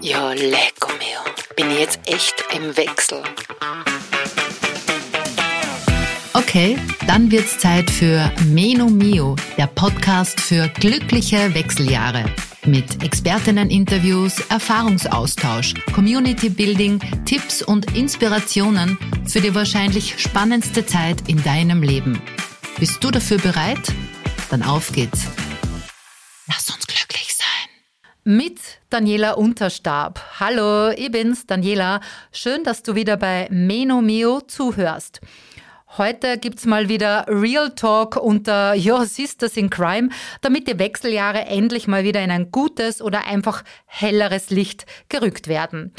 Ja, lecco mio. Bin ich jetzt echt im Wechsel. Okay, dann wird's Zeit für Meno Mio, der Podcast für glückliche Wechseljahre. Mit Expertinnen-Interviews, Erfahrungsaustausch, Community Building, Tipps und Inspirationen für die wahrscheinlich spannendste Zeit in deinem Leben. Bist du dafür bereit? Dann auf geht's. Mit Daniela Unterstab. Hallo, ich bin's, Daniela. Schön, dass du wieder bei Meno Mio zuhörst. Heute gibt's mal wieder Real Talk unter Your Sisters in Crime, damit die Wechseljahre endlich mal wieder in ein gutes oder einfach helleres Licht gerückt werden.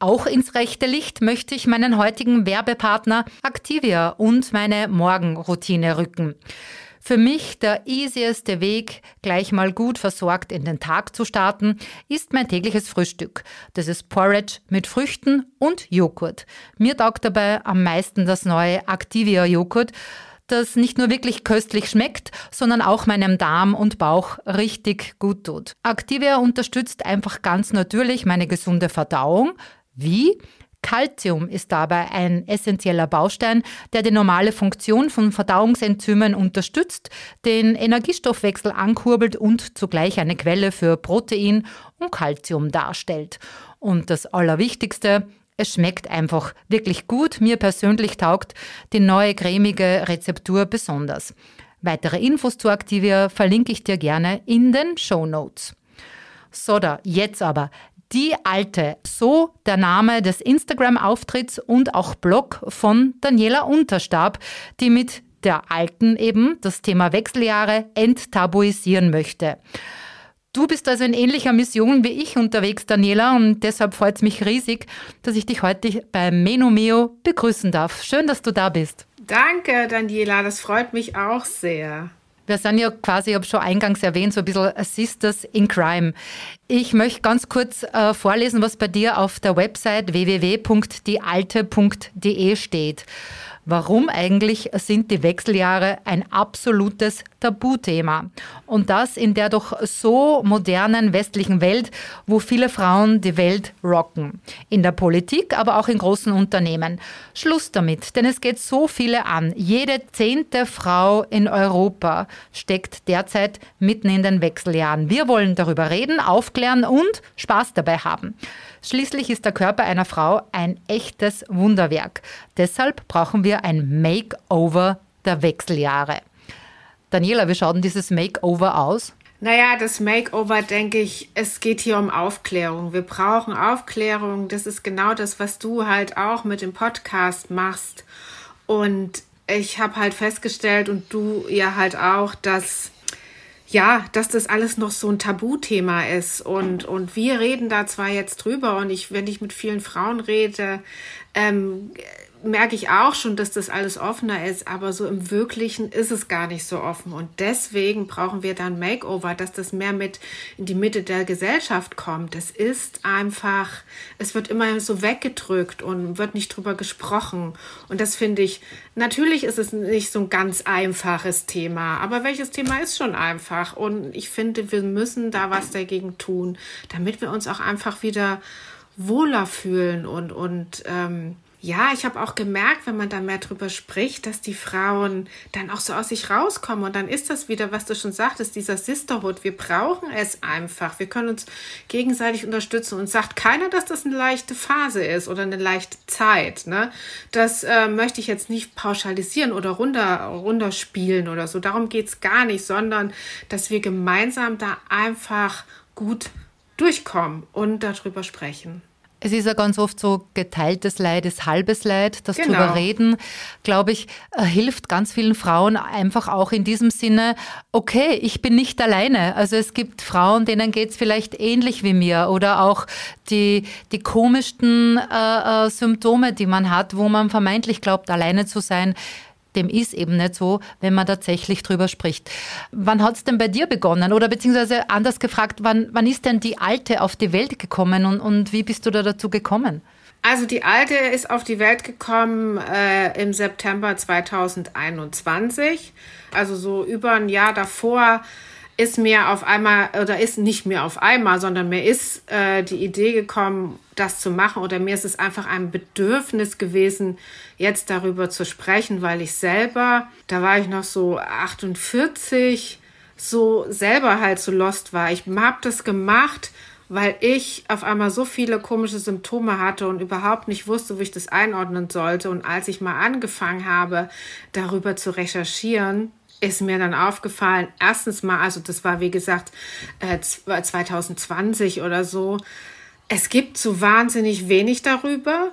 Auch ins rechte Licht möchte ich meinen heutigen Werbepartner Activia und meine Morgenroutine rücken. Für mich der easieste Weg, gleich mal gut versorgt in den Tag zu starten, ist mein tägliches Frühstück. Das ist Porridge mit Früchten und Joghurt. Mir taugt dabei am meisten das neue Activia Joghurt, das nicht nur wirklich köstlich schmeckt, sondern auch meinem Darm und Bauch richtig gut tut. Activia unterstützt einfach ganz natürlich meine gesunde Verdauung. Wie? Calcium ist dabei ein essentieller Baustein, der die normale Funktion von Verdauungsenzymen unterstützt, den Energiestoffwechsel ankurbelt und zugleich eine Quelle für Protein und Calcium darstellt. Und das Allerwichtigste, es schmeckt einfach wirklich gut. Mir persönlich taugt die neue cremige Rezeptur besonders. Weitere Infos zu Activia verlinke ich dir gerne in den Show Notes. So, da, jetzt aber die Alte, so der Name des Instagram-Auftritts und auch Blog von Daniela Unterstab, die mit der Alten eben das Thema Wechseljahre enttabuisieren möchte. Du bist also in ähnlicher Mission wie ich unterwegs, Daniela, und deshalb freut es mich riesig, dass ich dich heute bei Menomeo begrüßen darf. Schön, dass du da bist. Danke, Daniela, das freut mich auch sehr. Wir sind ja quasi, ich habe schon eingangs erwähnt, so ein bisschen Sisters in Crime. Ich möchte ganz kurz äh, vorlesen, was bei dir auf der Website www.diealte.de steht. Warum eigentlich sind die Wechseljahre ein absolutes Tabuthema? Und das in der doch so modernen westlichen Welt, wo viele Frauen die Welt rocken. In der Politik, aber auch in großen Unternehmen. Schluss damit, denn es geht so viele an. Jede zehnte Frau in Europa steckt derzeit mitten in den Wechseljahren. Wir wollen darüber reden, aufklären und Spaß dabei haben. Schließlich ist der Körper einer Frau ein echtes Wunderwerk. Deshalb brauchen wir ein Makeover der Wechseljahre. Daniela, wie schaut denn dieses Makeover aus? Naja, das Makeover, denke ich, es geht hier um Aufklärung. Wir brauchen Aufklärung. Das ist genau das, was du halt auch mit dem Podcast machst. Und ich habe halt festgestellt und du ja halt auch, dass ja, dass das alles noch so ein Tabuthema ist. Und, und wir reden da zwar jetzt drüber und ich, wenn ich mit vielen Frauen rede, ähm, merke ich auch schon, dass das alles offener ist, aber so im Wirklichen ist es gar nicht so offen. Und deswegen brauchen wir dann Makeover, dass das mehr mit in die Mitte der Gesellschaft kommt. Es ist einfach, es wird immer so weggedrückt und wird nicht drüber gesprochen. Und das finde ich, natürlich ist es nicht so ein ganz einfaches Thema, aber welches Thema ist schon einfach? Und ich finde, wir müssen da was dagegen tun, damit wir uns auch einfach wieder wohler fühlen und, und, ähm, ja, ich habe auch gemerkt, wenn man da mehr drüber spricht, dass die Frauen dann auch so aus sich rauskommen. Und dann ist das wieder, was du schon sagtest, dieser Sisterhood. Wir brauchen es einfach. Wir können uns gegenseitig unterstützen. Und sagt keiner, dass das eine leichte Phase ist oder eine leichte Zeit. Ne? Das äh, möchte ich jetzt nicht pauschalisieren oder runter, runterspielen oder so. Darum geht's gar nicht, sondern dass wir gemeinsam da einfach gut durchkommen und darüber sprechen. Es ist ja ganz oft so, geteiltes Leid ist halbes Leid. Das genau. drüber reden, glaube ich, äh, hilft ganz vielen Frauen einfach auch in diesem Sinne, okay, ich bin nicht alleine. Also es gibt Frauen, denen geht es vielleicht ähnlich wie mir oder auch die, die komischsten äh, äh, Symptome, die man hat, wo man vermeintlich glaubt, alleine zu sein dem ist eben nicht so, wenn man tatsächlich drüber spricht. Wann hat es denn bei dir begonnen? Oder beziehungsweise anders gefragt, wann, wann ist denn die Alte auf die Welt gekommen und, und wie bist du da dazu gekommen? Also die Alte ist auf die Welt gekommen äh, im September 2021. Also so über ein Jahr davor ist mir auf einmal, oder ist nicht mehr auf einmal, sondern mir ist äh, die Idee gekommen, das zu machen, oder mir ist es einfach ein Bedürfnis gewesen, jetzt darüber zu sprechen, weil ich selber, da war ich noch so 48, so selber halt so lost war. Ich habe das gemacht, weil ich auf einmal so viele komische Symptome hatte und überhaupt nicht wusste, wie ich das einordnen sollte. Und als ich mal angefangen habe, darüber zu recherchieren, ist mir dann aufgefallen, erstens mal, also das war wie gesagt äh, 2020 oder so, es gibt so wahnsinnig wenig darüber.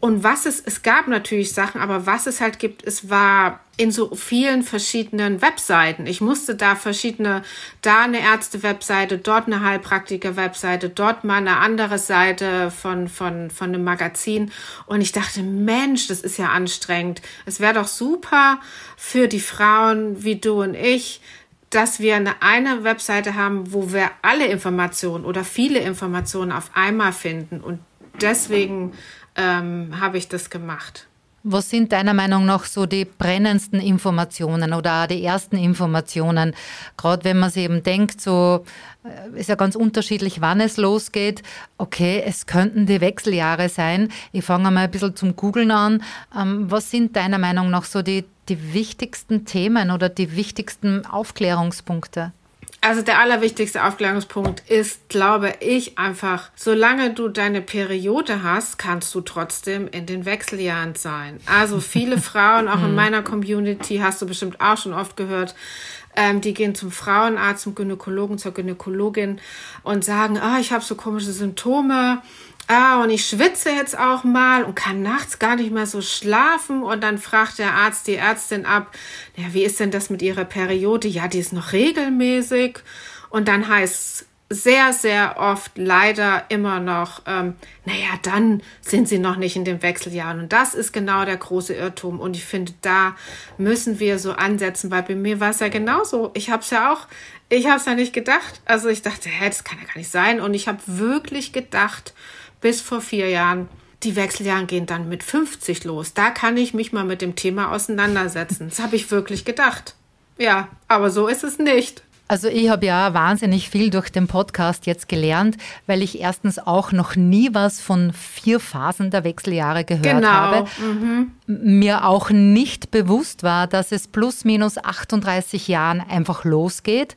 Und was es, es gab natürlich Sachen, aber was es halt gibt, es war in so vielen verschiedenen Webseiten. Ich musste da verschiedene, da eine Ärzte-Webseite, dort eine Heilpraktiker-Webseite, dort mal eine andere Seite von, von, von einem Magazin. Und ich dachte, Mensch, das ist ja anstrengend. Es wäre doch super für die Frauen wie du und ich, dass wir eine, eine Webseite haben, wo wir alle Informationen oder viele Informationen auf einmal finden. Und deswegen ähm, habe ich das gemacht. Was sind deiner Meinung nach so die brennendsten Informationen oder auch die ersten Informationen? Gerade wenn man sich eben denkt, so äh, ist ja ganz unterschiedlich, wann es losgeht. Okay, es könnten die Wechseljahre sein. Ich fange mal ein bisschen zum Googlen an. Ähm, was sind deiner Meinung nach so die, die wichtigsten Themen oder die wichtigsten Aufklärungspunkte? Also der allerwichtigste Aufklärungspunkt ist, glaube ich, einfach, solange du deine Periode hast, kannst du trotzdem in den Wechseljahren sein. Also viele Frauen, auch in mhm. meiner Community, hast du bestimmt auch schon oft gehört, ähm, die gehen zum Frauenarzt, zum Gynäkologen, zur Gynäkologin und sagen, ah, ich habe so komische Symptome ah, und ich schwitze jetzt auch mal und kann nachts gar nicht mehr so schlafen. Und dann fragt der Arzt die Ärztin ab, ja, wie ist denn das mit ihrer Periode? Ja, die ist noch regelmäßig. Und dann heißt sehr, sehr oft leider immer noch, ähm, naja, dann sind sie noch nicht in den Wechseljahren. Und das ist genau der große Irrtum. Und ich finde, da müssen wir so ansetzen, weil bei mir war es ja genauso. Ich habe es ja auch, ich habe es ja nicht gedacht. Also ich dachte, hä, das kann ja gar nicht sein. Und ich habe wirklich gedacht, bis vor vier Jahren. Die Wechseljahre gehen dann mit 50 los. Da kann ich mich mal mit dem Thema auseinandersetzen. Das habe ich wirklich gedacht. Ja, aber so ist es nicht. Also ich habe ja wahnsinnig viel durch den Podcast jetzt gelernt, weil ich erstens auch noch nie was von vier Phasen der Wechseljahre gehört genau. habe. Mhm. Mir auch nicht bewusst war, dass es plus minus 38 Jahren einfach losgeht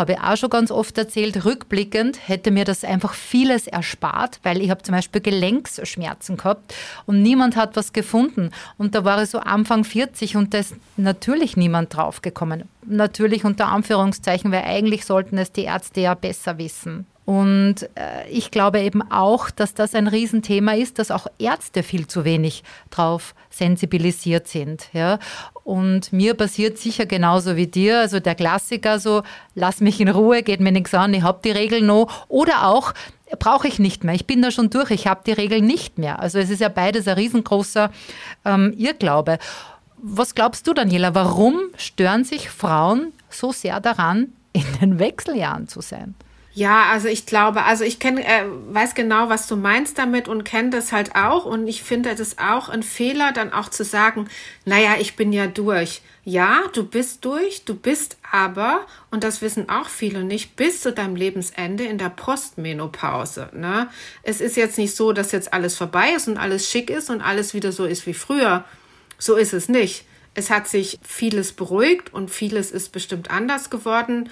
habe ich auch schon ganz oft erzählt, rückblickend hätte mir das einfach vieles erspart, weil ich habe zum Beispiel Gelenksschmerzen gehabt und niemand hat was gefunden. Und da war ich so Anfang 40 und da ist natürlich niemand draufgekommen. Natürlich unter Anführungszeichen, weil eigentlich sollten es die Ärzte ja besser wissen. Und äh, ich glaube eben auch, dass das ein Riesenthema ist, dass auch Ärzte viel zu wenig drauf sensibilisiert sind. Ja? Und mir passiert sicher genauso wie dir, also der Klassiker so, lass mich in Ruhe, geht mir nichts an, ich habe die Regel noch. Oder auch, brauche ich nicht mehr. Ich bin da schon durch, ich habe die Regel nicht mehr. Also es ist ja beides ein riesengroßer ähm, Irrglaube. Was glaubst du, Daniela, warum stören sich Frauen so sehr daran, in den Wechseljahren zu sein? Ja, also ich glaube, also ich kenne, äh, weiß genau, was du meinst damit und kenne das halt auch und ich finde das auch ein Fehler, dann auch zu sagen, naja, ich bin ja durch. Ja, du bist durch, du bist aber, und das wissen auch viele nicht, bis zu deinem Lebensende in der Postmenopause. Ne? Es ist jetzt nicht so, dass jetzt alles vorbei ist und alles schick ist und alles wieder so ist wie früher. So ist es nicht. Es hat sich vieles beruhigt und vieles ist bestimmt anders geworden,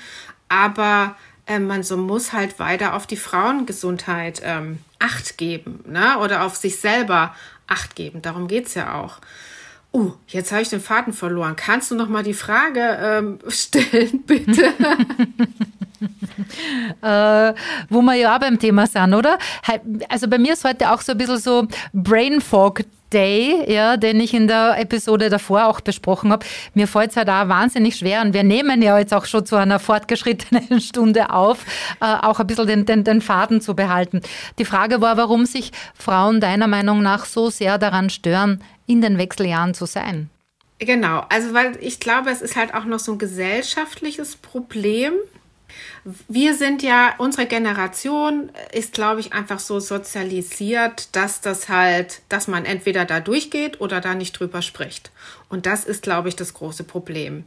aber äh, man so muss halt weiter auf die Frauengesundheit ähm, Acht geben, ne? Oder auf sich selber Acht geben. Darum geht's ja auch. Uh, jetzt habe ich den Faden verloren. Kannst du noch mal die Frage ähm, stellen, bitte? äh, wo wir ja auch beim Thema sind, oder? Also bei mir ist heute auch so ein bisschen so Brain Fog Day, ja, den ich in der Episode davor auch besprochen habe. Mir fällt es halt auch wahnsinnig schwer und wir nehmen ja jetzt auch schon zu einer fortgeschrittenen Stunde auf, äh, auch ein bisschen den, den, den Faden zu behalten. Die Frage war, warum sich Frauen deiner Meinung nach so sehr daran stören, in den Wechseljahren zu sein. Genau, also weil ich glaube, es ist halt auch noch so ein gesellschaftliches Problem, wir sind ja, unsere Generation ist, glaube ich, einfach so sozialisiert, dass das halt, dass man entweder da durchgeht oder da nicht drüber spricht. Und das ist, glaube ich, das große Problem.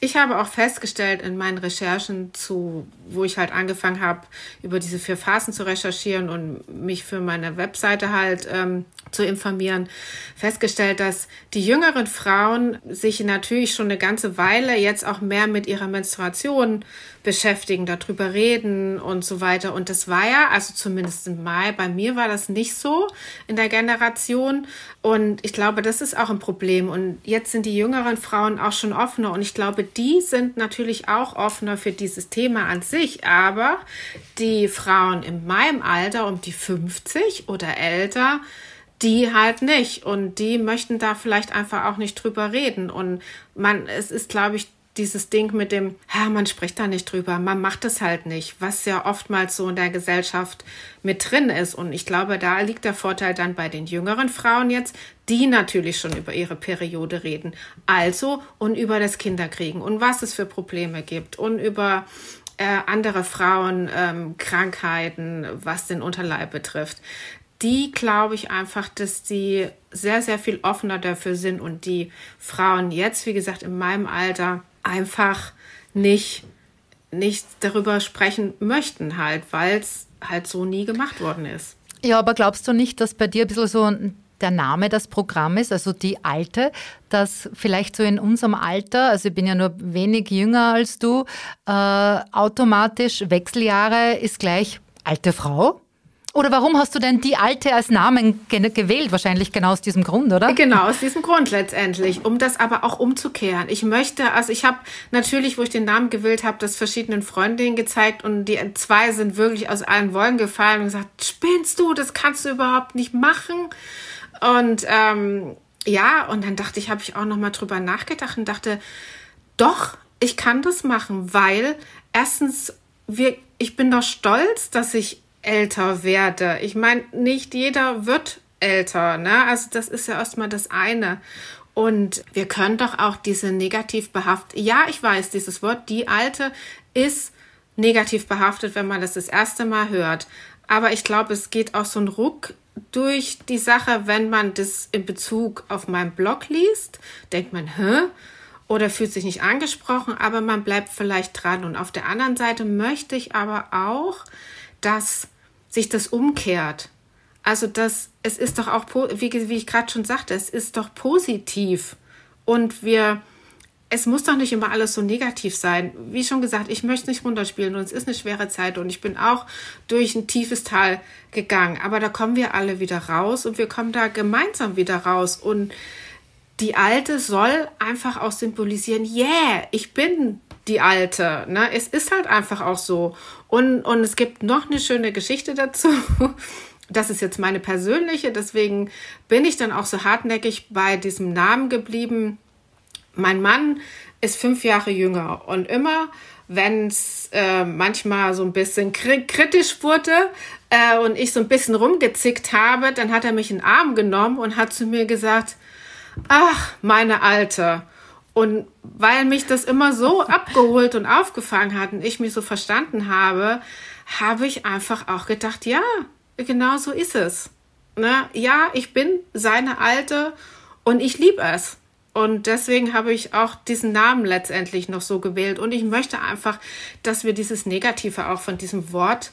Ich habe auch festgestellt in meinen Recherchen zu, wo ich halt angefangen habe, über diese vier Phasen zu recherchieren und mich für meine Webseite halt ähm, zu informieren, festgestellt, dass die jüngeren Frauen sich natürlich schon eine ganze Weile jetzt auch mehr mit ihrer Menstruation beschäftigen, darüber reden und so weiter. Und das war ja, also zumindest im Mai, bei mir war das nicht so in der Generation. Und ich glaube, das ist auch ein Problem. Und jetzt sind die jüngeren Frauen auch schon offener. Und ich glaube, die sind natürlich auch offener für dieses Thema an sich. Aber die Frauen in meinem Alter, um die 50 oder älter, die halt nicht. Und die möchten da vielleicht einfach auch nicht drüber reden. Und man, es ist, glaube ich, dieses Ding mit dem, ja, man spricht da nicht drüber, man macht es halt nicht, was ja oftmals so in der Gesellschaft mit drin ist. Und ich glaube, da liegt der Vorteil dann bei den jüngeren Frauen jetzt, die natürlich schon über ihre Periode reden. Also und über das Kinderkriegen und was es für Probleme gibt und über äh, andere Frauen, ähm, Krankheiten, was den Unterleib betrifft die glaube ich einfach, dass die sehr, sehr viel offener dafür sind und die Frauen jetzt, wie gesagt, in meinem Alter einfach nicht, nicht darüber sprechen möchten, halt, weil es halt so nie gemacht worden ist. Ja, aber glaubst du nicht, dass bei dir ein bisschen so der Name das Programm ist, also die Alte, dass vielleicht so in unserem Alter, also ich bin ja nur wenig jünger als du, äh, automatisch Wechseljahre ist gleich alte Frau? Oder warum hast du denn die Alte als Namen gewählt? Wahrscheinlich genau aus diesem Grund, oder? Genau, aus diesem Grund letztendlich. Um das aber auch umzukehren. Ich möchte, also ich habe natürlich, wo ich den Namen gewählt habe, das verschiedenen Freundinnen gezeigt und die zwei sind wirklich aus allen Wollen gefallen und gesagt, spinnst du, das kannst du überhaupt nicht machen. Und ähm, ja, und dann dachte ich, habe ich auch noch mal drüber nachgedacht und dachte, doch, ich kann das machen, weil erstens, wir, ich bin doch stolz, dass ich älter werde. Ich meine, nicht jeder wird älter, ne? Also das ist ja erstmal das eine. Und wir können doch auch diese negativ behaftet, ja, ich weiß, dieses Wort, die alte, ist negativ behaftet, wenn man das das erste Mal hört. Aber ich glaube, es geht auch so ein Ruck durch die Sache, wenn man das in Bezug auf meinen Blog liest, denkt man, hä? Oder fühlt sich nicht angesprochen, aber man bleibt vielleicht dran. Und auf der anderen Seite möchte ich aber auch, dass sich das umkehrt. Also das, es ist doch auch, wie, wie ich gerade schon sagte, es ist doch positiv. Und wir, es muss doch nicht immer alles so negativ sein. Wie schon gesagt, ich möchte nicht runterspielen und es ist eine schwere Zeit und ich bin auch durch ein tiefes Tal gegangen. Aber da kommen wir alle wieder raus und wir kommen da gemeinsam wieder raus. Und die Alte soll einfach auch symbolisieren, yeah, ich bin die Alte. Ne? Es ist halt einfach auch so. Und, und es gibt noch eine schöne Geschichte dazu. Das ist jetzt meine persönliche, deswegen bin ich dann auch so hartnäckig bei diesem Namen geblieben. Mein Mann ist fünf Jahre jünger und immer, wenn es äh, manchmal so ein bisschen kritisch wurde äh, und ich so ein bisschen rumgezickt habe, dann hat er mich in den Arm genommen und hat zu mir gesagt, ach, meine Alte. Und weil mich das immer so abgeholt und aufgefangen hat und ich mich so verstanden habe, habe ich einfach auch gedacht, ja, genau so ist es. Ne? Ja, ich bin seine Alte und ich liebe es. Und deswegen habe ich auch diesen Namen letztendlich noch so gewählt. Und ich möchte einfach, dass wir dieses Negative auch von diesem Wort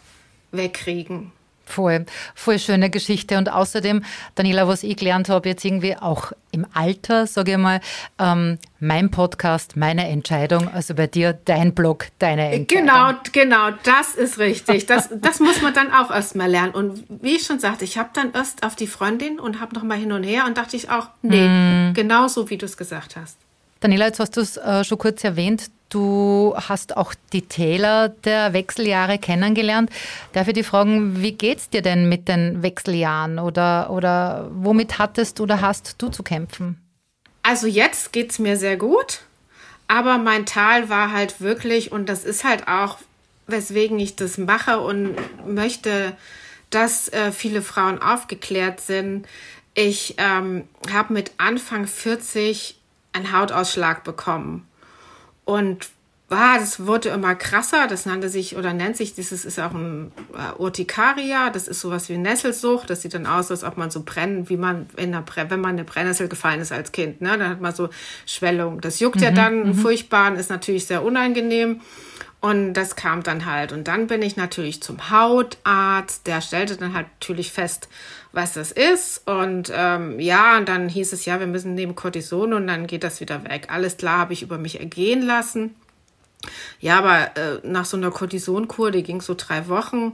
wegkriegen. Voll, voll schöne Geschichte. Und außerdem, Daniela, was ich gelernt habe, jetzt irgendwie auch im Alter, sage ich mal, ähm, mein Podcast, meine Entscheidung, also bei dir dein Blog, deine Entscheidung. Genau, genau, das ist richtig. Das, das muss man dann auch erst mal lernen. Und wie ich schon sagte, ich habe dann erst auf die Freundin und habe noch mal hin und her und dachte ich auch, nee, mm. genau so, wie du es gesagt hast. Daniela, jetzt hast du es äh, schon kurz erwähnt. Du hast auch die Täler der Wechseljahre kennengelernt. Darf ich dich fragen, wie geht es dir denn mit den Wechseljahren oder, oder womit hattest oder hast du zu kämpfen? Also jetzt geht es mir sehr gut, aber mein Tal war halt wirklich, und das ist halt auch, weswegen ich das mache und möchte, dass äh, viele Frauen aufgeklärt sind. Ich ähm, habe mit Anfang 40 einen Hautausschlag bekommen. Und ah, das wurde immer krasser. Das nannte sich oder nennt sich, dieses ist auch ein äh, Urtikaria. Das ist sowas wie Nesselsucht. Das sieht dann aus, als ob man so brennt, wie man in der, wenn man in eine Brennnessel gefallen ist als Kind. Ne? Dann hat man so Schwellung. Das juckt mhm, ja dann mhm. furchtbar und ist natürlich sehr unangenehm. Und das kam dann halt. Und dann bin ich natürlich zum Hautarzt. Der stellte dann halt natürlich fest, was das ist. Und ähm, ja, und dann hieß es, ja, wir müssen nehmen Cortison und dann geht das wieder weg. Alles klar, habe ich über mich ergehen lassen. Ja, aber äh, nach so einer Cortisonkur, die ging so drei Wochen,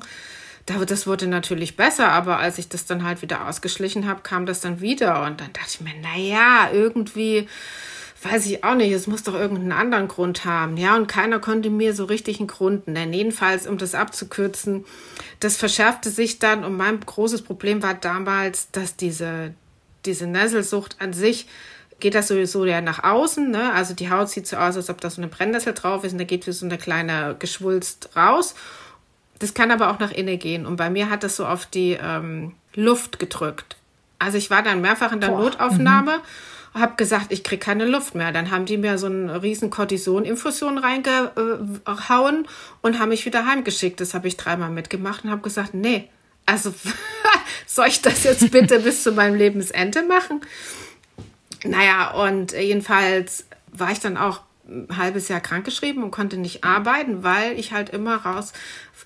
das wurde natürlich besser, aber als ich das dann halt wieder ausgeschlichen habe, kam das dann wieder. Und dann dachte ich mir, naja, irgendwie weiß ich auch nicht, es muss doch irgendeinen anderen Grund haben. Ja, und keiner konnte mir so richtig einen Grund nennen. Jedenfalls, um das abzukürzen, das verschärfte sich dann und mein großes Problem war damals, dass diese, diese Nesselsucht an sich geht das sowieso ja nach außen. Ne? Also die Haut sieht so aus, als ob da so eine Brennnessel drauf ist und da geht wie so eine kleine Geschwulst raus. Das kann aber auch nach innen gehen. Und bei mir hat das so auf die ähm, Luft gedrückt. Also ich war dann mehrfach in der Boah. Notaufnahme, mhm. Habe gesagt, ich kriege keine Luft mehr. Dann haben die mir so eine riesen Cortison-Infusion reingehauen und haben mich wieder heimgeschickt. Das habe ich dreimal mitgemacht und habe gesagt, nee, also soll ich das jetzt bitte bis zu meinem Lebensende machen? Naja, und jedenfalls war ich dann auch ein halbes Jahr krankgeschrieben und konnte nicht arbeiten, weil ich halt immer raus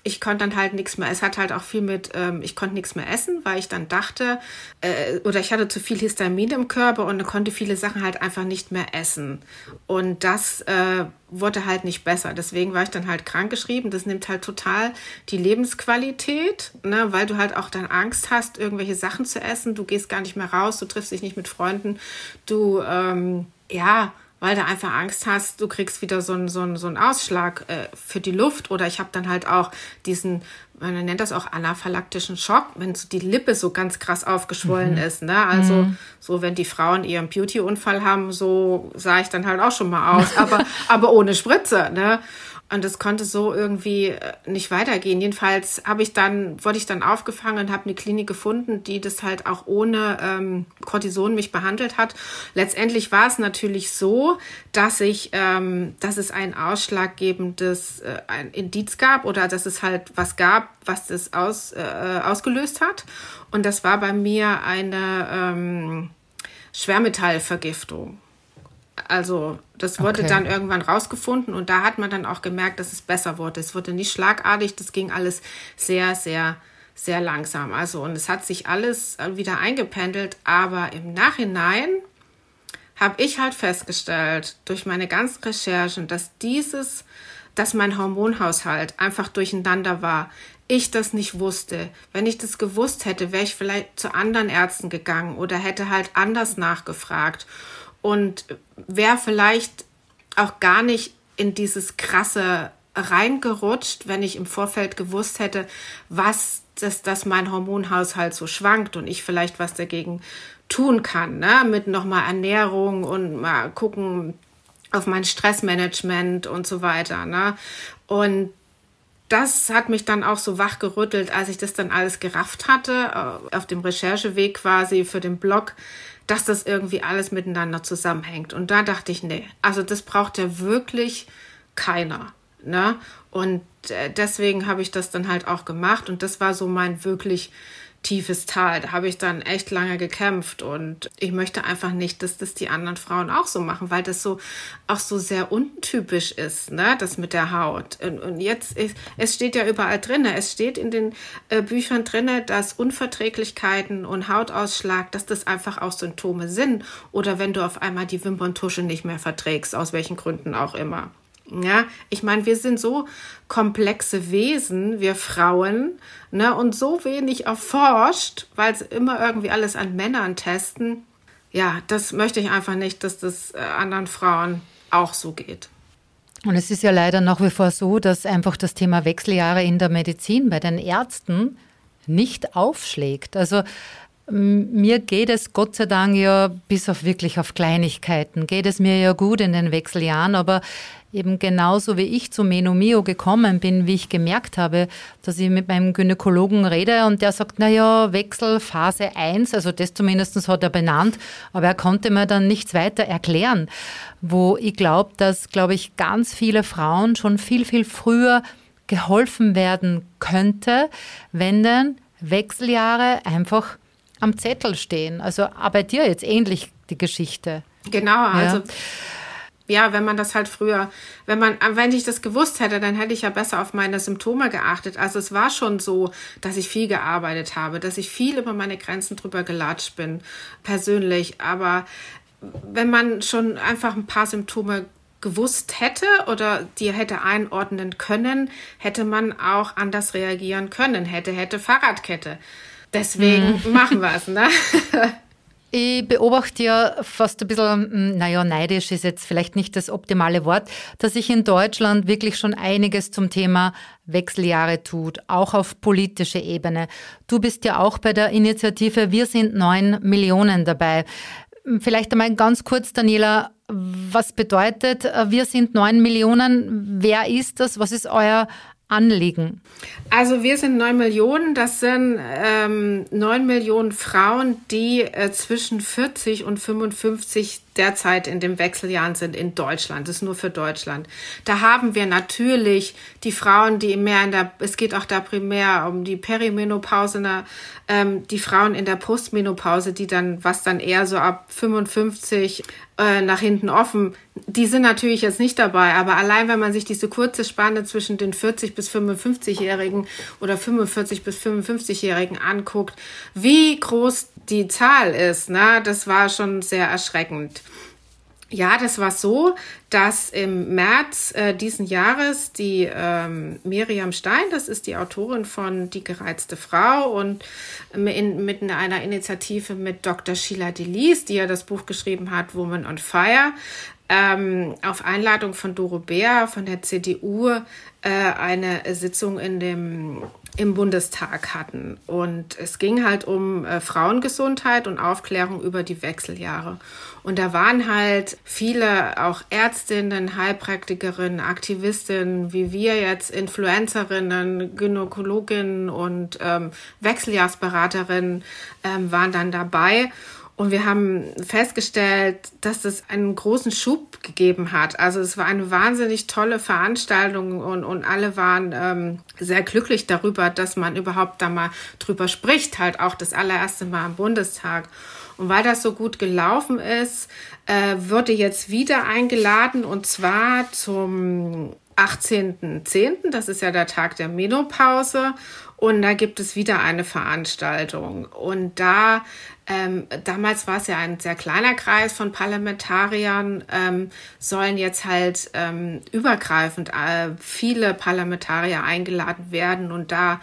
ich konnte dann halt nichts mehr. Es hat halt auch viel mit, ähm, ich konnte nichts mehr essen, weil ich dann dachte, äh, oder ich hatte zu viel Histamin im Körper und konnte viele Sachen halt einfach nicht mehr essen. Und das äh, wurde halt nicht besser. Deswegen war ich dann halt krankgeschrieben. Das nimmt halt total die Lebensqualität, ne, weil du halt auch dann Angst hast, irgendwelche Sachen zu essen. Du gehst gar nicht mehr raus, du triffst dich nicht mit Freunden, du, ähm, ja, weil du einfach Angst hast, du kriegst wieder so einen, so einen, so einen Ausschlag äh, für die Luft. Oder ich habe dann halt auch diesen, man nennt das auch anaphylaktischen Schock, wenn so die Lippe so ganz krass aufgeschwollen mhm. ist. Ne? Also mhm. so, wenn die Frauen ihren Beauty-Unfall haben, so sah ich dann halt auch schon mal aus, aber, aber ohne Spritze. Ne? Und es konnte so irgendwie äh, nicht weitergehen. Jedenfalls habe ich dann, wurde ich dann aufgefangen und habe eine Klinik gefunden, die das halt auch ohne ähm, Cortison mich behandelt hat. Letztendlich war es natürlich so, dass ich, ähm, dass es ein ausschlaggebendes äh, ein Indiz gab oder dass es halt was gab, was das aus, äh, ausgelöst hat. Und das war bei mir eine ähm, Schwermetallvergiftung. Also das wurde okay. dann irgendwann rausgefunden und da hat man dann auch gemerkt, dass es besser wurde. Es wurde nicht schlagartig, das ging alles sehr, sehr, sehr langsam. Also und es hat sich alles wieder eingependelt, aber im Nachhinein habe ich halt festgestellt durch meine ganzen Recherchen, dass dieses, dass mein Hormonhaushalt einfach durcheinander war. Ich das nicht wusste. Wenn ich das gewusst hätte, wäre ich vielleicht zu anderen Ärzten gegangen oder hätte halt anders nachgefragt und wäre vielleicht auch gar nicht in dieses krasse reingerutscht, wenn ich im Vorfeld gewusst hätte, was das, dass mein Hormonhaushalt so schwankt und ich vielleicht was dagegen tun kann, ne? mit nochmal Ernährung und mal gucken auf mein Stressmanagement und so weiter. Ne? Und das hat mich dann auch so wachgerüttelt, als ich das dann alles gerafft hatte, äh, auf dem Rechercheweg quasi für den Blog, dass das irgendwie alles miteinander zusammenhängt. Und da dachte ich, nee, also das braucht ja wirklich keiner. Ne? Und äh, deswegen habe ich das dann halt auch gemacht. Und das war so mein wirklich tiefes Tal. Da habe ich dann echt lange gekämpft und ich möchte einfach nicht, dass das die anderen Frauen auch so machen, weil das so auch so sehr untypisch ist, ne, das mit der Haut. Und, und jetzt ist, es steht ja überall drin, es steht in den äh, Büchern drin, dass Unverträglichkeiten und Hautausschlag, dass das einfach auch Symptome sind oder wenn du auf einmal die Wimperntusche nicht mehr verträgst, aus welchen Gründen auch immer. Ja, ich meine, wir sind so komplexe Wesen, wir Frauen, ne, und so wenig erforscht, weil sie immer irgendwie alles an Männern testen. Ja, das möchte ich einfach nicht, dass das äh, anderen Frauen auch so geht. Und es ist ja leider nach wie vor so, dass einfach das Thema Wechseljahre in der Medizin bei den Ärzten nicht aufschlägt. Also mir geht es Gott sei Dank ja bis auf wirklich auf Kleinigkeiten, geht es mir ja gut in den Wechseljahren, aber eben genauso wie ich zu Menomio gekommen bin, wie ich gemerkt habe, dass ich mit meinem Gynäkologen rede und der sagt, na ja, Wechsel Phase 1, also das zumindest hat er benannt, aber er konnte mir dann nichts weiter erklären, wo ich glaube, dass, glaube ich, ganz viele Frauen schon viel, viel früher geholfen werden könnte, wenn denn Wechseljahre einfach am Zettel stehen. Also aber dir jetzt ähnlich die Geschichte. Genau, also ja ja, wenn man das halt früher, wenn man, wenn ich das gewusst hätte, dann hätte ich ja besser auf meine Symptome geachtet. Also es war schon so, dass ich viel gearbeitet habe, dass ich viel über meine Grenzen drüber gelatscht bin, persönlich. Aber wenn man schon einfach ein paar Symptome gewusst hätte oder die hätte einordnen können, hätte man auch anders reagieren können. Hätte, hätte Fahrradkette. Deswegen mhm. machen wir es, ne? Ich beobachte ja fast ein bisschen, hm, naja, neidisch ist jetzt vielleicht nicht das optimale Wort, dass sich in Deutschland wirklich schon einiges zum Thema Wechseljahre tut, auch auf politischer Ebene. Du bist ja auch bei der Initiative Wir sind neun Millionen dabei. Vielleicht einmal ganz kurz, Daniela, was bedeutet äh, Wir sind neun Millionen? Wer ist das? Was ist euer Anliegen? Also wir sind neun Millionen. Das sind ähm, neun Millionen Frauen, die äh, zwischen 40 und 55 derzeit in den Wechseljahren sind in Deutschland. Das ist nur für Deutschland. Da haben wir natürlich die Frauen, die mehr in der, es geht auch da primär um die Perimenopause, ne, ähm, die Frauen in der Postmenopause, die dann, was dann eher so ab 55 äh, nach hinten offen, die sind natürlich jetzt nicht dabei, aber allein wenn man sich diese kurze Spanne zwischen den 40 bis 55-Jährigen oder 45 bis 55-Jährigen anguckt, wie groß die Zahl ist, ne, das war schon sehr erschreckend. Ja, das war so, dass im März äh, diesen Jahres die ähm, Miriam Stein, das ist die Autorin von Die gereizte Frau und in, mit einer Initiative mit Dr. Sheila Delis, die ja das Buch geschrieben hat, Woman on Fire, ähm, auf Einladung von Doro Bär von der CDU äh, eine Sitzung in dem im Bundestag hatten. Und es ging halt um äh, Frauengesundheit und Aufklärung über die Wechseljahre. Und da waren halt viele auch Ärztinnen, Heilpraktikerinnen, Aktivistinnen, wie wir jetzt, Influencerinnen, Gynäkologinnen und ähm, Wechseljahrsberaterinnen ähm, waren dann dabei. Und wir haben festgestellt, dass es einen großen Schub gegeben hat. Also es war eine wahnsinnig tolle Veranstaltung und, und alle waren ähm, sehr glücklich darüber, dass man überhaupt da mal drüber spricht, halt auch das allererste Mal im Bundestag. Und weil das so gut gelaufen ist, äh, wurde jetzt wieder eingeladen und zwar zum 18.10., das ist ja der Tag der Menopause. Und da gibt es wieder eine Veranstaltung. Und da ähm, damals war es ja ein sehr kleiner Kreis von Parlamentariern, ähm, sollen jetzt halt ähm, übergreifend äh, viele Parlamentarier eingeladen werden. Und da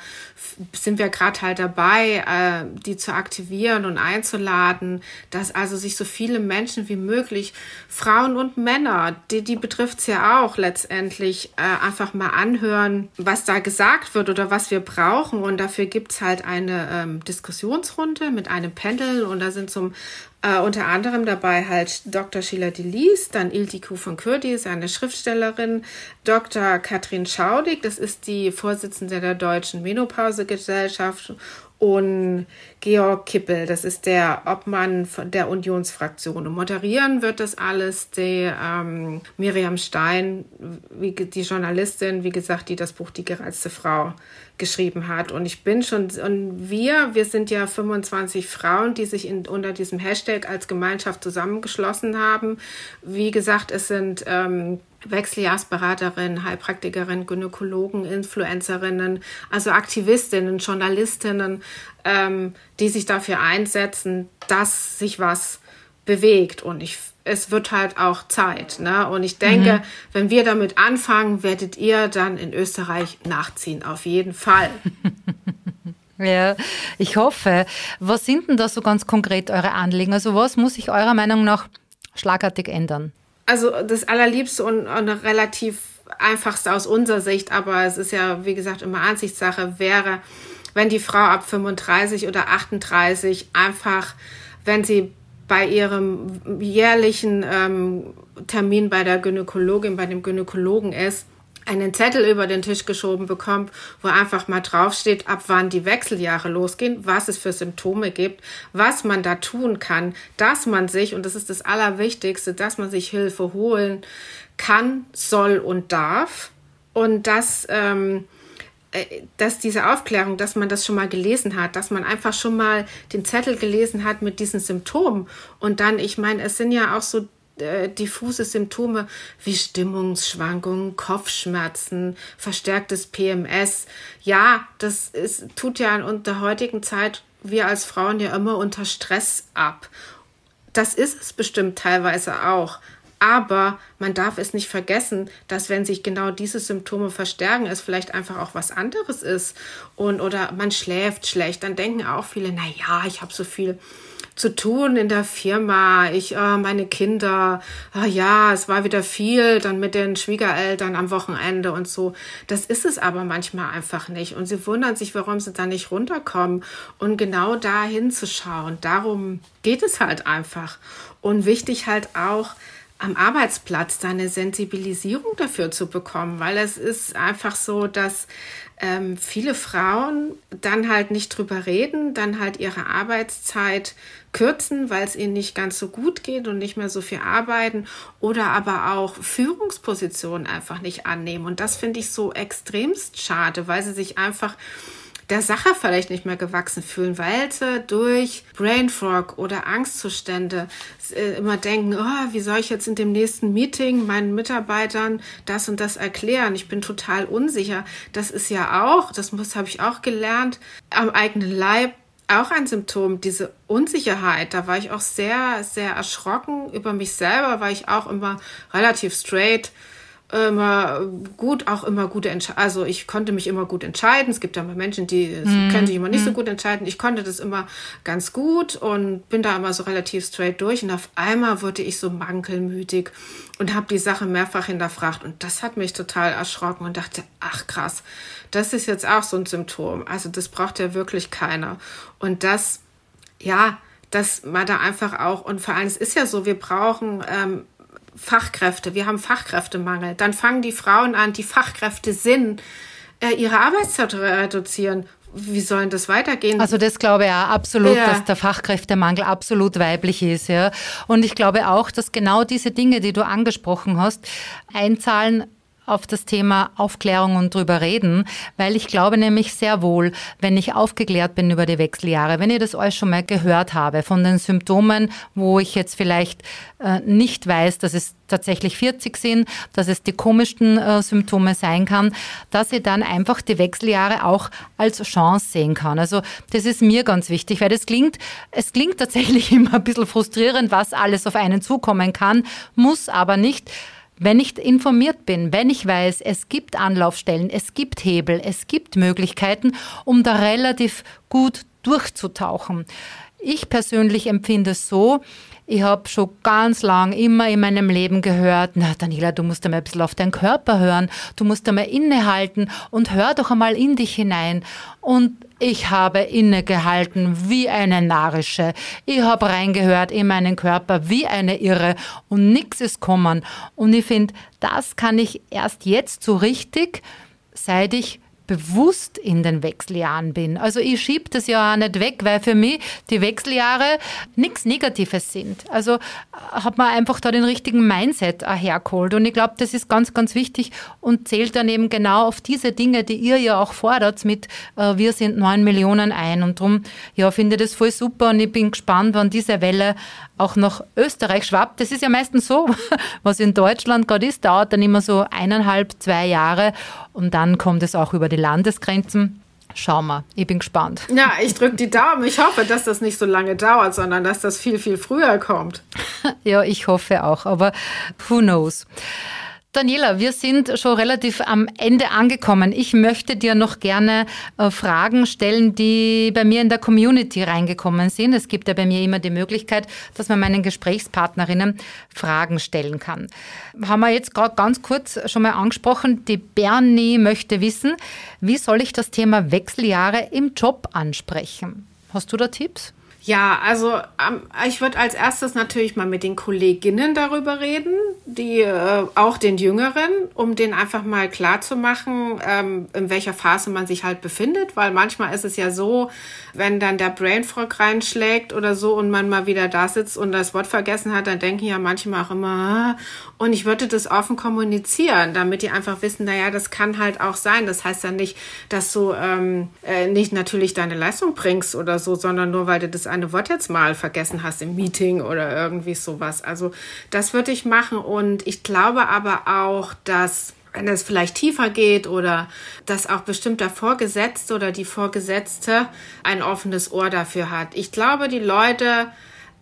sind wir gerade halt dabei, äh, die zu aktivieren und einzuladen, dass also sich so viele Menschen wie möglich, Frauen und Männer, die, die betrifft es ja auch letztendlich, äh, einfach mal anhören, was da gesagt wird oder was wir brauchen. Und dafür gibt es halt eine ähm, Diskussionsrunde mit einem Panel Und da sind zum äh, unter anderem dabei halt Dr. Sheila Delis, dann Iltiku von Kürdi, eine Schriftstellerin, Dr. Katrin Schaudig, das ist die Vorsitzende der Deutschen Menopausegesellschaft und Georg Kippel, das ist der Obmann der Unionsfraktion. Und moderieren wird das alles die ähm, Miriam Stein, wie, die Journalistin, wie gesagt, die das Buch Die gereizte Frau geschrieben hat. Und ich bin schon, und wir, wir sind ja 25 Frauen, die sich in, unter diesem Hashtag als Gemeinschaft zusammengeschlossen haben. Wie gesagt, es sind ähm, Wechseljahrsberaterinnen, Heilpraktikerinnen, Gynäkologen, Influencerinnen, also Aktivistinnen, Journalistinnen, ähm, die sich dafür einsetzen, dass sich was bewegt. Und ich es wird halt auch Zeit. Ne? Und ich denke, mhm. wenn wir damit anfangen, werdet ihr dann in Österreich nachziehen. Auf jeden Fall. Ja, ich hoffe. Was sind denn da so ganz konkret eure Anliegen? Also was muss sich eurer Meinung nach schlagartig ändern? Also das Allerliebste und, und relativ einfachste aus unserer Sicht, aber es ist ja, wie gesagt, immer Ansichtssache, wäre wenn die Frau ab 35 oder 38 einfach, wenn sie bei ihrem jährlichen ähm, Termin bei der Gynäkologin, bei dem Gynäkologen ist, einen Zettel über den Tisch geschoben bekommt, wo einfach mal draufsteht, ab wann die Wechseljahre losgehen, was es für Symptome gibt, was man da tun kann, dass man sich, und das ist das Allerwichtigste, dass man sich Hilfe holen kann, soll und darf. Und dass, ähm, äh, dass diese Aufklärung, dass man das schon mal gelesen hat, dass man einfach schon mal den Zettel gelesen hat mit diesen Symptomen. Und dann, ich meine, es sind ja auch so äh, diffuse Symptome wie Stimmungsschwankungen, Kopfschmerzen, verstärktes PMS. Ja, das ist, tut ja in der heutigen Zeit wir als Frauen ja immer unter Stress ab. Das ist es bestimmt teilweise auch. Aber man darf es nicht vergessen, dass wenn sich genau diese Symptome verstärken, es vielleicht einfach auch was anderes ist. Und, oder man schläft schlecht, dann denken auch viele, na ja, ich habe so viel zu tun in der Firma, ich, äh, meine Kinder, äh, ja, es war wieder viel, dann mit den Schwiegereltern am Wochenende und so. Das ist es aber manchmal einfach nicht. Und sie wundern sich, warum sie da nicht runterkommen. Und genau da hinzuschauen, darum geht es halt einfach. Und wichtig halt auch, am Arbeitsplatz da eine Sensibilisierung dafür zu bekommen, weil es ist einfach so, dass ähm, viele Frauen dann halt nicht drüber reden, dann halt ihre Arbeitszeit kürzen, weil es ihnen nicht ganz so gut geht und nicht mehr so viel arbeiten oder aber auch Führungspositionen einfach nicht annehmen. Und das finde ich so extremst schade, weil sie sich einfach der Sache vielleicht nicht mehr gewachsen fühlen, weil sie durch Brain Fog oder Angstzustände äh, immer denken, oh, wie soll ich jetzt in dem nächsten Meeting meinen Mitarbeitern das und das erklären? Ich bin total unsicher. Das ist ja auch, das muss habe ich auch gelernt, am eigenen Leib auch ein Symptom, diese Unsicherheit. Da war ich auch sehr, sehr erschrocken über mich selber, weil ich auch immer relativ straight immer gut, auch immer gute Entscheidungen. Also ich konnte mich immer gut entscheiden. Es gibt ja immer Menschen, die mm. können sich immer nicht mm. so mhm. gut entscheiden. Ich konnte das immer ganz gut und bin da immer so relativ straight durch. Und auf einmal wurde ich so mankelmütig und habe die Sache mehrfach hinterfragt. Und das hat mich total erschrocken und dachte, ach krass, das ist jetzt auch so ein Symptom. Also das braucht ja wirklich keiner. Und das, ja, dass man da einfach auch, und vor allem, es ist ja so, wir brauchen ähm, Fachkräfte, wir haben Fachkräftemangel. Dann fangen die Frauen an, die Fachkräfte sind, äh, ihre Arbeitszeit zu reduzieren. Wie sollen das weitergehen? Also das glaube ich auch absolut, ja. dass der Fachkräftemangel absolut weiblich ist, ja. Und ich glaube auch, dass genau diese Dinge, die du angesprochen hast, einzahlen auf das Thema Aufklärung und drüber reden, weil ich glaube nämlich sehr wohl, wenn ich aufgeklärt bin über die Wechseljahre, wenn ich das alles schon mal gehört habe von den Symptomen, wo ich jetzt vielleicht äh, nicht weiß, dass es tatsächlich 40 sind, dass es die komischsten äh, Symptome sein kann, dass ich dann einfach die Wechseljahre auch als Chance sehen kann. Also das ist mir ganz wichtig, weil das klingt, es klingt tatsächlich immer ein bisschen frustrierend, was alles auf einen zukommen kann, muss aber nicht. Wenn ich informiert bin, wenn ich weiß, es gibt Anlaufstellen, es gibt Hebel, es gibt Möglichkeiten, um da relativ gut durchzutauchen. Ich persönlich empfinde es so, ich habe schon ganz lang immer in meinem Leben gehört, na Daniela, du musst einmal ein bisschen auf deinen Körper hören, du musst einmal innehalten und hör doch einmal in dich hinein. Und ich habe innegehalten wie eine Narische. Ich habe reingehört in meinen Körper wie eine Irre und nichts ist kommen. Und ich finde, das kann ich erst jetzt so richtig, seit ich bewusst in den Wechseljahren bin. Also ich schiebe das ja auch nicht weg, weil für mich die Wechseljahre nichts Negatives sind. Also äh, hat man einfach da den richtigen Mindset hergeholt. Und ich glaube, das ist ganz, ganz wichtig und zählt dann eben genau auf diese Dinge, die ihr ja auch fordert mit äh, wir sind neun Millionen ein. Und darum, ja, finde ich das voll super und ich bin gespannt, wann diese Welle auch nach Österreich schwappt. Das ist ja meistens so, was in Deutschland gerade ist, dauert dann immer so eineinhalb, zwei Jahre und dann kommt es auch über die Landesgrenzen. Schauen wir, ich bin gespannt. Ja, ich drücke die Daumen. Ich hoffe, dass das nicht so lange dauert, sondern dass das viel, viel früher kommt. ja, ich hoffe auch, aber who knows. Daniela, wir sind schon relativ am Ende angekommen. Ich möchte dir noch gerne äh, Fragen stellen, die bei mir in der Community reingekommen sind. Es gibt ja bei mir immer die Möglichkeit, dass man meinen Gesprächspartnerinnen Fragen stellen kann. Haben wir jetzt gerade ganz kurz schon mal angesprochen. Die Bernie möchte wissen, wie soll ich das Thema Wechseljahre im Job ansprechen? Hast du da Tipps? Ja, also ähm, ich würde als erstes natürlich mal mit den Kolleginnen darüber reden, die äh, auch den Jüngeren, um den einfach mal klar zu machen, ähm, in welcher Phase man sich halt befindet, weil manchmal ist es ja so, wenn dann der Brainfrog reinschlägt oder so und man mal wieder da sitzt und das Wort vergessen hat, dann denken ja manchmal auch immer, ah. und ich würde das offen kommunizieren, damit die einfach wissen, naja, das kann halt auch sein. Das heißt dann nicht, dass du ähm, äh, nicht natürlich deine Leistung bringst oder so, sondern nur weil du das eine Wort jetzt mal vergessen hast im Meeting oder irgendwie sowas. Also das würde ich machen und ich glaube aber auch, dass wenn es vielleicht tiefer geht oder dass auch bestimmter Vorgesetzte oder die Vorgesetzte ein offenes Ohr dafür hat. Ich glaube, die Leute,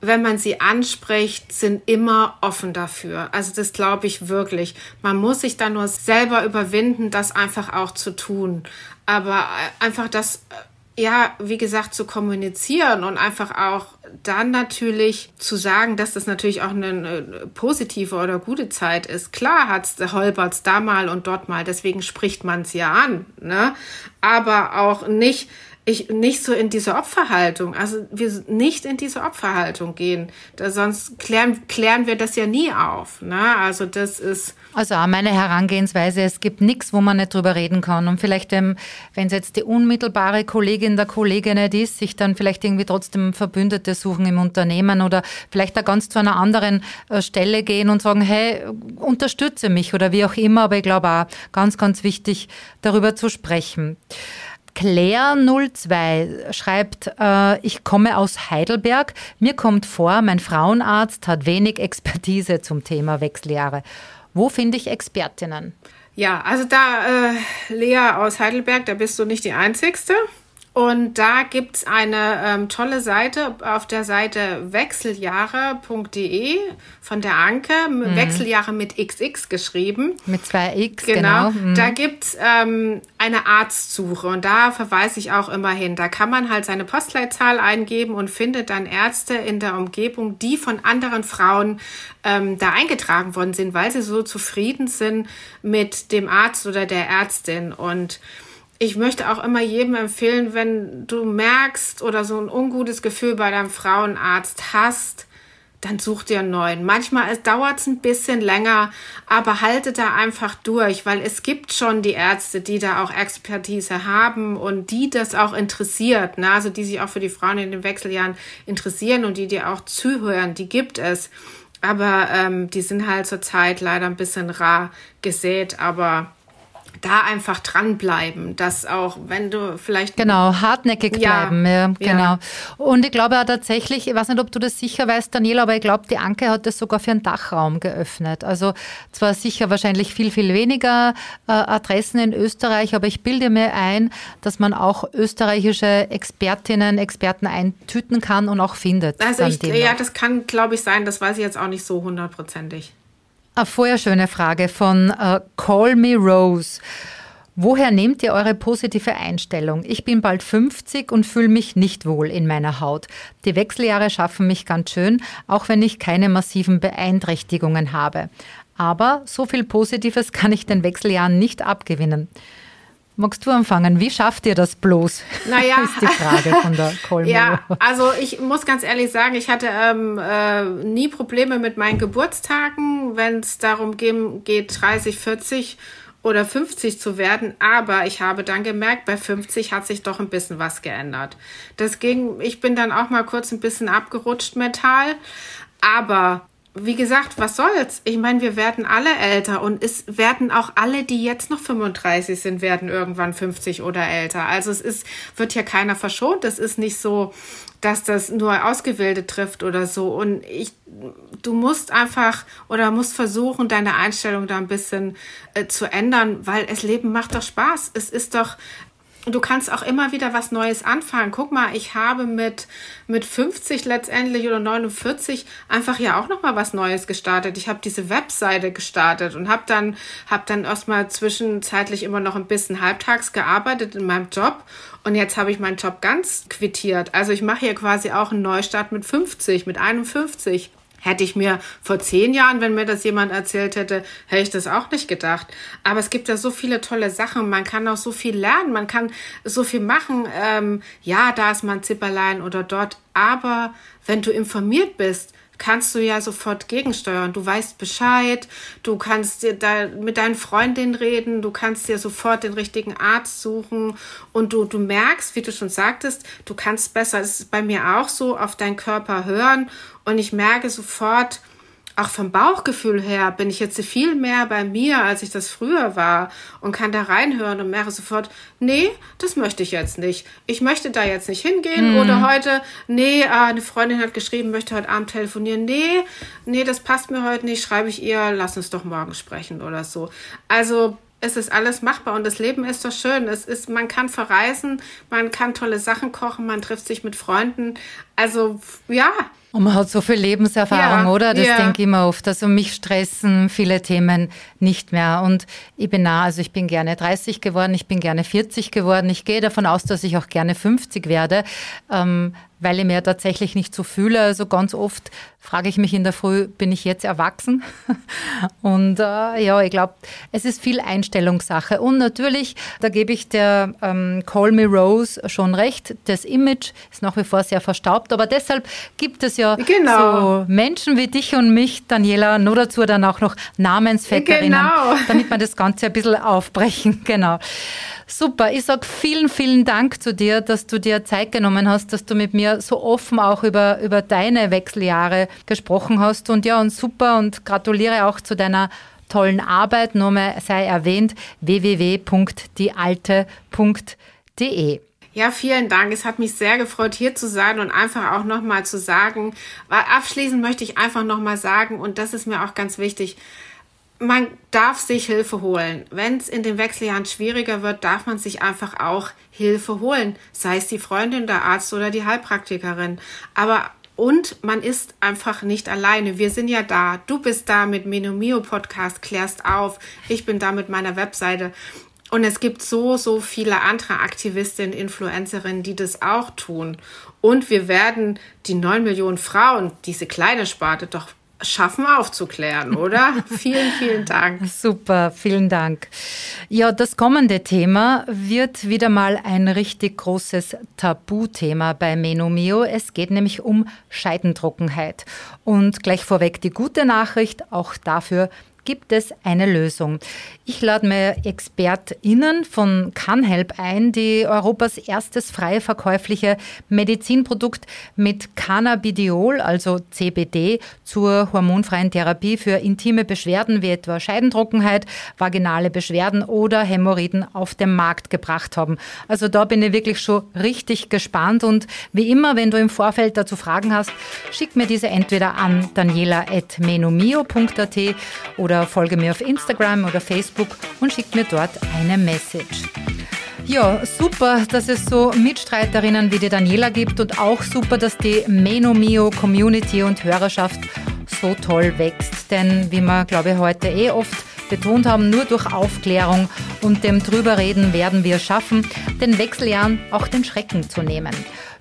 wenn man sie anspricht, sind immer offen dafür. Also das glaube ich wirklich. Man muss sich dann nur selber überwinden, das einfach auch zu tun. Aber einfach das ja, wie gesagt, zu kommunizieren und einfach auch dann natürlich zu sagen, dass das natürlich auch eine, positive oder gute Zeit ist. Klar hat's holpert's da mal und dort mal, deswegen spricht man's ja an, ne? Aber auch nicht ich nicht so in diese Opferhaltung, also wir nicht in diese Opferhaltung gehen, da sonst klären, klären wir das ja nie auf. Ne? Also das ist. Also meine Herangehensweise, es gibt nichts, wo man nicht drüber reden kann. Und vielleicht, wenn es jetzt die unmittelbare Kollegin der Kollegin nicht ist, sich dann vielleicht irgendwie trotzdem Verbündete suchen im Unternehmen oder vielleicht da ganz zu einer anderen äh, Stelle gehen und sagen, hey, unterstütze mich oder wie auch immer. Aber ich glaube auch ganz, ganz wichtig, darüber zu sprechen. Claire02 schreibt, äh, ich komme aus Heidelberg. Mir kommt vor, mein Frauenarzt hat wenig Expertise zum Thema Wechseljahre. Wo finde ich Expertinnen? Ja, also da, äh, Lea aus Heidelberg, da bist du nicht die Einzigste. Und da gibt's eine ähm, tolle Seite auf der Seite wechseljahre.de von der Anke, mhm. Wechseljahre mit XX geschrieben. Mit zwei X, genau. genau. Mhm. Da gibt's ähm, eine Arztsuche und da verweise ich auch immer hin. Da kann man halt seine Postleitzahl eingeben und findet dann Ärzte in der Umgebung, die von anderen Frauen ähm, da eingetragen worden sind, weil sie so zufrieden sind mit dem Arzt oder der Ärztin. Und ich möchte auch immer jedem empfehlen, wenn du merkst oder so ein ungutes Gefühl bei deinem Frauenarzt hast, dann such dir einen neuen. Manchmal dauert es ein bisschen länger, aber halte da einfach durch, weil es gibt schon die Ärzte, die da auch Expertise haben und die das auch interessiert, ne? also die sich auch für die Frauen in den Wechseljahren interessieren und die dir auch zuhören, die gibt es. Aber ähm, die sind halt zurzeit leider ein bisschen rar gesät, aber da einfach dranbleiben, dass auch wenn du vielleicht. Genau, hartnäckig bleiben, ja, ja genau. Ja. Und ich glaube auch tatsächlich, ich weiß nicht, ob du das sicher weißt, Daniela, aber ich glaube, die Anke hat das sogar für einen Dachraum geöffnet. Also zwar sicher wahrscheinlich viel, viel weniger äh, Adressen in Österreich, aber ich bilde mir ein, dass man auch österreichische Expertinnen, Experten eintüten kann und auch findet. Also ich, ja, das kann, glaube ich, sein, das weiß ich jetzt auch nicht so hundertprozentig. Eine vorher schöne Frage von uh, Call Me Rose. Woher nehmt ihr eure positive Einstellung? Ich bin bald 50 und fühle mich nicht wohl in meiner Haut. Die Wechseljahre schaffen mich ganz schön, auch wenn ich keine massiven Beeinträchtigungen habe. Aber so viel Positives kann ich den Wechseljahren nicht abgewinnen. Magst du anfangen? Wie schafft ihr das bloß? Naja, ist die Frage von der Kolmo. Ja, also ich muss ganz ehrlich sagen, ich hatte ähm, äh, nie Probleme mit meinen Geburtstagen, wenn es darum geht, 30, 40 oder 50 zu werden. Aber ich habe dann gemerkt, bei 50 hat sich doch ein bisschen was geändert. Das ging, ich bin dann auch mal kurz ein bisschen abgerutscht mental. Aber wie gesagt, was soll's? Ich meine, wir werden alle älter und es werden auch alle, die jetzt noch 35 sind, werden irgendwann 50 oder älter. Also es ist, wird ja keiner verschont. Es ist nicht so, dass das nur Ausgewählte trifft oder so. Und ich, du musst einfach oder musst versuchen, deine Einstellung da ein bisschen äh, zu ändern, weil es Leben macht doch Spaß. Es ist doch du kannst auch immer wieder was Neues anfangen. Guck mal, ich habe mit, mit 50 letztendlich oder 49 einfach ja auch nochmal was Neues gestartet. Ich habe diese Webseite gestartet und habe dann, hab dann erstmal zwischenzeitlich immer noch ein bisschen halbtags gearbeitet in meinem Job. Und jetzt habe ich meinen Job ganz quittiert. Also ich mache hier quasi auch einen Neustart mit 50, mit 51. Hätte ich mir vor zehn Jahren, wenn mir das jemand erzählt hätte, hätte ich das auch nicht gedacht. Aber es gibt ja so viele tolle Sachen. Man kann auch so viel lernen. Man kann so viel machen. Ähm, ja, da ist man Zipperlein oder dort. Aber wenn du informiert bist, kannst du ja sofort gegensteuern. Du weißt Bescheid, du kannst dir da mit deinen Freundinnen reden, du kannst dir sofort den richtigen Arzt suchen. Und du, du merkst, wie du schon sagtest, du kannst besser, das ist bei mir auch so, auf deinen Körper hören. Und ich merke sofort, auch vom Bauchgefühl her bin ich jetzt viel mehr bei mir, als ich das früher war und kann da reinhören und merke sofort, nee, das möchte ich jetzt nicht. Ich möchte da jetzt nicht hingehen mhm. oder heute, nee, äh, eine Freundin hat geschrieben, möchte heute Abend telefonieren. Nee, nee, das passt mir heute nicht, schreibe ich ihr, lass uns doch morgen sprechen oder so. Also es ist alles machbar und das Leben ist doch schön. Es ist, man kann verreisen, man kann tolle Sachen kochen, man trifft sich mit Freunden. Also ja, und man hat so viel Lebenserfahrung, ja, oder? Das ja. denke ich immer oft. Also mich stressen viele Themen nicht mehr. Und ich bin nah, also ich bin gerne 30 geworden, ich bin gerne 40 geworden. Ich gehe davon aus, dass ich auch gerne 50 werde. Ähm, weil ich mir tatsächlich nicht so fühle. Also ganz oft frage ich mich in der Früh, bin ich jetzt erwachsen? Und äh, ja, ich glaube, es ist viel Einstellungssache. Und natürlich, da gebe ich der ähm, Call Me Rose schon recht, das Image ist nach wie vor sehr verstaubt, aber deshalb gibt es ja genau. so Menschen wie dich und mich, Daniela, nur dazu dann auch noch Namensvetterinnen, genau. damit wir das Ganze ein bisschen aufbrechen. Genau. Super, ich sage vielen, vielen Dank zu dir, dass du dir Zeit genommen hast, dass du mit mir so offen auch über, über deine Wechseljahre gesprochen hast. Und ja, und super und gratuliere auch zu deiner tollen Arbeit. Nochmal sei erwähnt, www.diealte.de. Ja, vielen Dank. Es hat mich sehr gefreut, hier zu sein und einfach auch nochmal zu sagen, weil abschließend möchte ich einfach nochmal sagen, und das ist mir auch ganz wichtig, man darf sich Hilfe holen. Wenn es in den Wechseljahren schwieriger wird, darf man sich einfach auch Hilfe holen. Sei es die Freundin, der Arzt oder die Heilpraktikerin. Aber und man ist einfach nicht alleine. Wir sind ja da. Du bist da mit Menomio Podcast, klärst auf. Ich bin da mit meiner Webseite. Und es gibt so, so viele andere Aktivistinnen, Influencerinnen, die das auch tun. Und wir werden die neun Millionen Frauen, diese kleine Sparte, doch schaffen aufzuklären, oder? vielen, vielen Dank. Super, vielen Dank. Ja, das kommende Thema wird wieder mal ein richtig großes Tabuthema bei Menomio. Es geht nämlich um Scheidentrockenheit. Und gleich vorweg die gute Nachricht, auch dafür gibt es eine Lösung. Ich lade mir ExpertInnen von CanHelp ein, die Europas erstes frei verkäufliche Medizinprodukt mit Cannabidiol, also CBD, zur hormonfreien Therapie für intime Beschwerden wie etwa Scheidentrockenheit, vaginale Beschwerden oder Hämorrhoiden auf den Markt gebracht haben. Also da bin ich wirklich schon richtig gespannt und wie immer, wenn du im Vorfeld dazu Fragen hast, schick mir diese entweder an daniela.menomio.at oder oder folge mir auf Instagram oder Facebook und schickt mir dort eine Message. Ja, super, dass es so Mitstreiterinnen wie die Daniela gibt und auch super, dass die Menomio Community und Hörerschaft so toll wächst. Denn wie wir, glaube ich, heute eh oft betont haben, nur durch Aufklärung und dem Drüberreden werden wir schaffen, den Wechseljahren auch den Schrecken zu nehmen.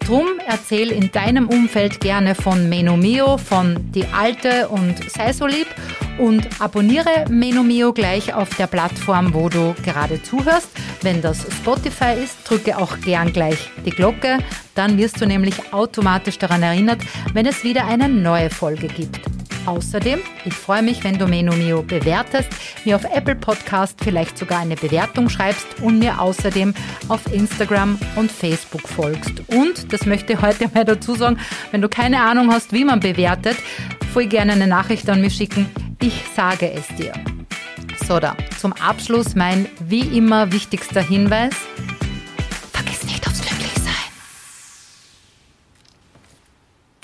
Drum erzähl in deinem Umfeld gerne von Menomio, von Die Alte und Sei so lieb und abonniere Menomio gleich auf der Plattform, wo du gerade zuhörst. Wenn das Spotify ist, drücke auch gern gleich die Glocke, dann wirst du nämlich automatisch daran erinnert, wenn es wieder eine neue Folge gibt. Außerdem, ich freue mich, wenn du Menomio bewertest, mir auf Apple Podcast vielleicht sogar eine Bewertung schreibst und mir außerdem auf Instagram und Facebook folgst. Und, das möchte ich heute mal dazu sagen, wenn du keine Ahnung hast, wie man bewertet, voll gerne eine Nachricht an mich schicken. Ich sage es dir. So, da, zum Abschluss mein wie immer wichtigster Hinweis.